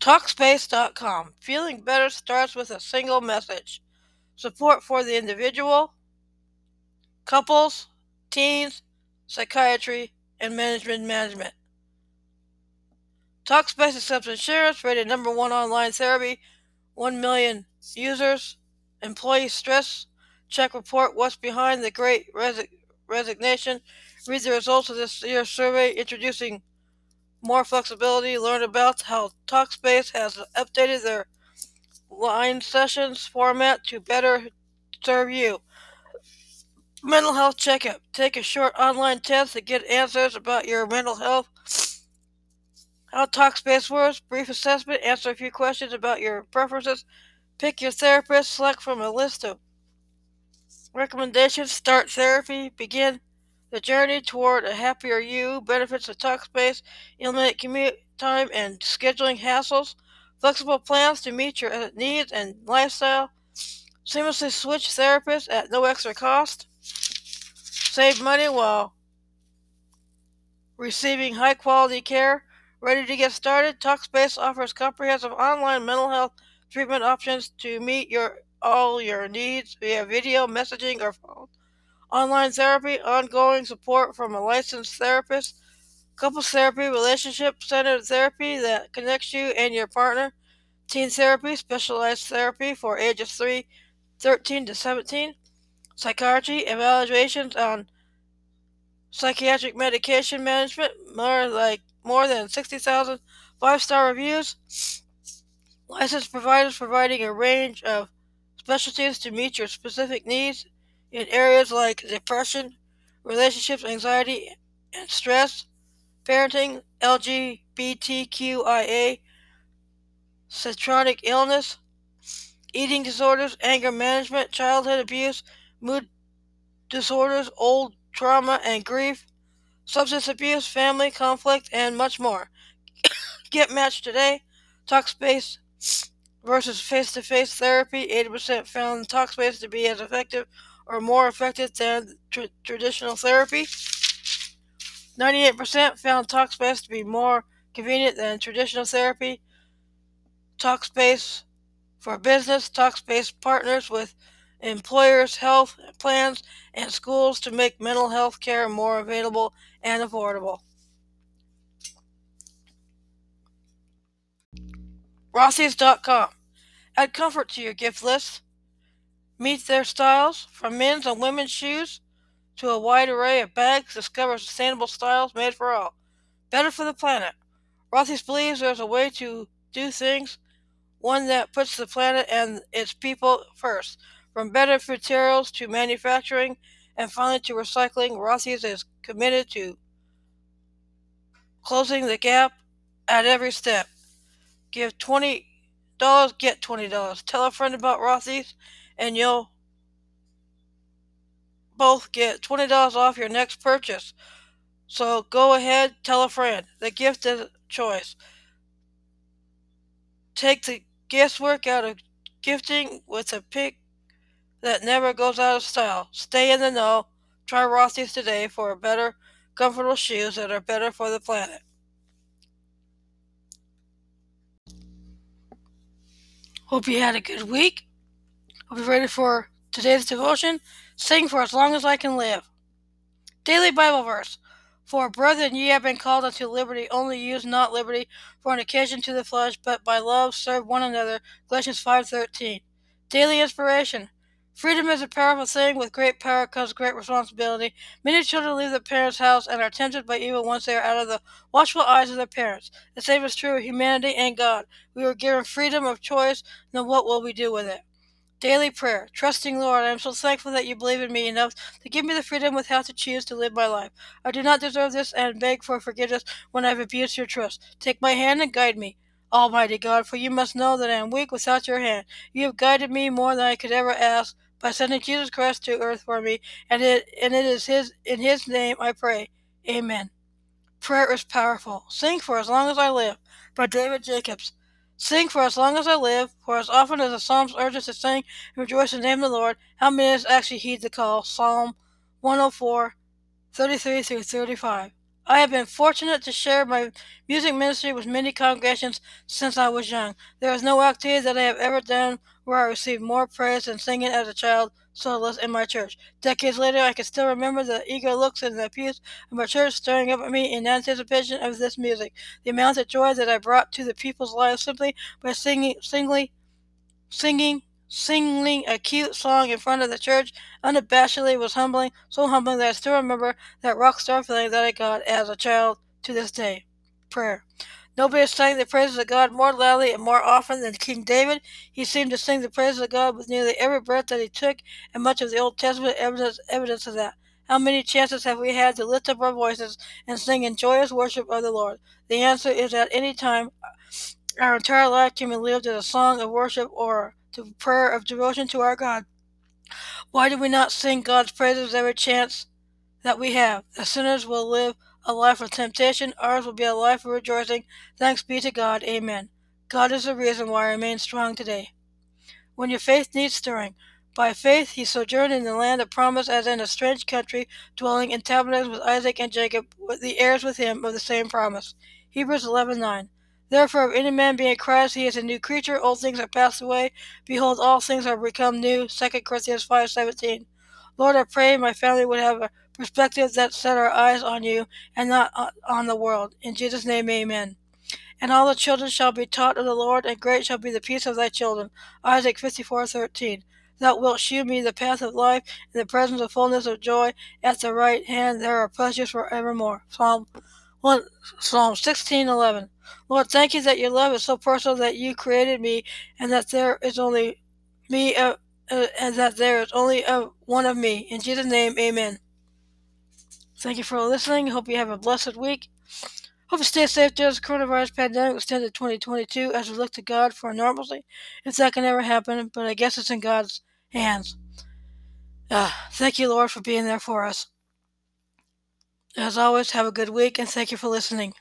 Talkspace.com. Feeling better starts with a single message. Support for the individual, couples, teens, psychiatry, and management management. Talkspace accepts insurance, rated number one online therapy, 1 million users, employee stress, check report, what's behind the great resi- resignation, read the results of this year's survey, introducing more flexibility, learn about how Talkspace has updated their line sessions format to better serve you. Mental health checkup. Take a short online test to get answers about your mental health. How Talkspace works. Brief assessment. Answer a few questions about your preferences. Pick your therapist. Select from a list of recommendations. Start therapy. Begin the journey toward a happier you. Benefits of Talkspace. Eliminate commute time and scheduling hassles. Flexible plans to meet your uh, needs and lifestyle. Seamlessly switch therapists at no extra cost. Save money while receiving high quality care. Ready to get started? Talkspace offers comprehensive online mental health treatment options to meet your all your needs via video, messaging, or phone. Online therapy, ongoing support from a licensed therapist, couples therapy, relationship centered therapy that connects you and your partner, teen therapy, specialized therapy for ages 3, 13 to 17, psychiatry, evaluations on psychiatric medication management, more like more than 60,000 five-star reviews. Licensed providers providing a range of specialties to meet your specific needs in areas like depression, relationships, anxiety, and stress, parenting, LGBTQIA, chronic illness, eating disorders, anger management, childhood abuse, mood disorders, old trauma and grief, substance abuse, family conflict, and much more. Get matched today. Talkspace versus face to face therapy. 80% found Talkspace to be as effective or more effective than tr- traditional therapy. 98% found Talkspace to be more convenient than traditional therapy. Talkspace for business. Talkspace partners with employers, health plans, and schools to make mental health care more available and affordable. Rothys.com. Add comfort to your gift list. Meet their styles, from men's and women's shoes to a wide array of bags. Discover sustainable styles made for all. Better for the planet. Rothy's believes there's a way to do things, one that puts the planet and its people first. From better materials to manufacturing and finally to recycling, Rothy's is committed to closing the gap at every step. Give $20, get $20. Tell a friend about Rothy's and you'll both get $20 off your next purchase. So go ahead, tell a friend. The gift is choice. Take the guesswork out of gifting with a pick that never goes out of style. Stay in the know. Try Rothy's today for better, comfortable shoes that are better for the planet. Hope you had a good week. Hope you're ready for today's devotion. Sing for as long as I can live. Daily Bible verse. For brethren, ye have been called unto liberty, only use not liberty for an occasion to the flesh, but by love serve one another. Galatians 5.13. Daily inspiration. Freedom is a powerful thing. With great power comes great responsibility. Many children leave their parents' house and are tempted by evil once they are out of the watchful eyes of their parents. The same is true of humanity and God. We were given freedom of choice. then what will we do with it? Daily prayer. Trusting Lord, I am so thankful that you believe in me enough to give me the freedom with how to choose to live my life. I do not deserve this and beg for forgiveness when I have abused your trust. Take my hand and guide me. Almighty God, for you must know that I am weak without your hand. You have guided me more than I could ever ask by sending Jesus Christ to earth for me, and it and it is his in his name I pray. Amen. Prayer is powerful. Sing for as long as I live by David Jacobs. Sing for as long as I live, for as often as the Psalms urge us to sing and rejoice in the name of the Lord, how many of us actually heed the call? Psalm 104, 33 through 35. I have been fortunate to share my music ministry with many congregations since I was young. There is no activity that I have ever done where I received more praise than singing as a child soloist in my church. Decades later, I can still remember the eager looks in the pews of my church staring up at me in anticipation of this music. The amount of joy that I brought to the people's lives simply by singing, singly, singing singing a cute song in front of the church unabashedly was humbling, so humbling that I still remember that rock star feeling that I got as a child to this day. Prayer. Nobody sang the praises of God more loudly and more often than King David. He seemed to sing the praises of God with nearly every breath that he took, and much of the Old Testament evidence, evidence of that. How many chances have we had to lift up our voices and sing in joyous worship of the Lord? The answer is at any time. Our entire life can be lived as a song of worship or to prayer of devotion to our God. Why do we not sing God's praises every chance that we have? The sinners will live a life of temptation, ours will be a life of rejoicing. Thanks be to God. Amen. God is the reason why I remain strong today. When your faith needs stirring, by faith he sojourned in the land of promise as in a strange country, dwelling in tabernacles with Isaac and Jacob, the heirs with him of the same promise. Hebrews 11:9. Therefore, if any man be in Christ, he is a new creature. Old things are passed away. Behold, all things are become new. 2 Corinthians 5.17 Lord, I pray my family would have a perspective that set our eyes on you and not on the world. In Jesus' name, amen. And all the children shall be taught of the Lord, and great shall be the peace of thy children. Isaiah 54:13. Thou wilt shew me the path of life, in the presence of fullness of joy. At the right hand there are pleasures for evermore. Psalm 1, Psalm 16:11. Lord, thank you that your love is so personal that you created me, and that there is only me, uh, uh, and that there is only uh, one of me. In Jesus' name, Amen. Thank you for listening. Hope you have a blessed week. Hope you stay safe during this coronavirus pandemic extended 2022 as we look to God for normalcy. If that can ever happen, but I guess it's in God's hands. Uh, thank you, Lord, for being there for us. As always, have a good week and thank you for listening.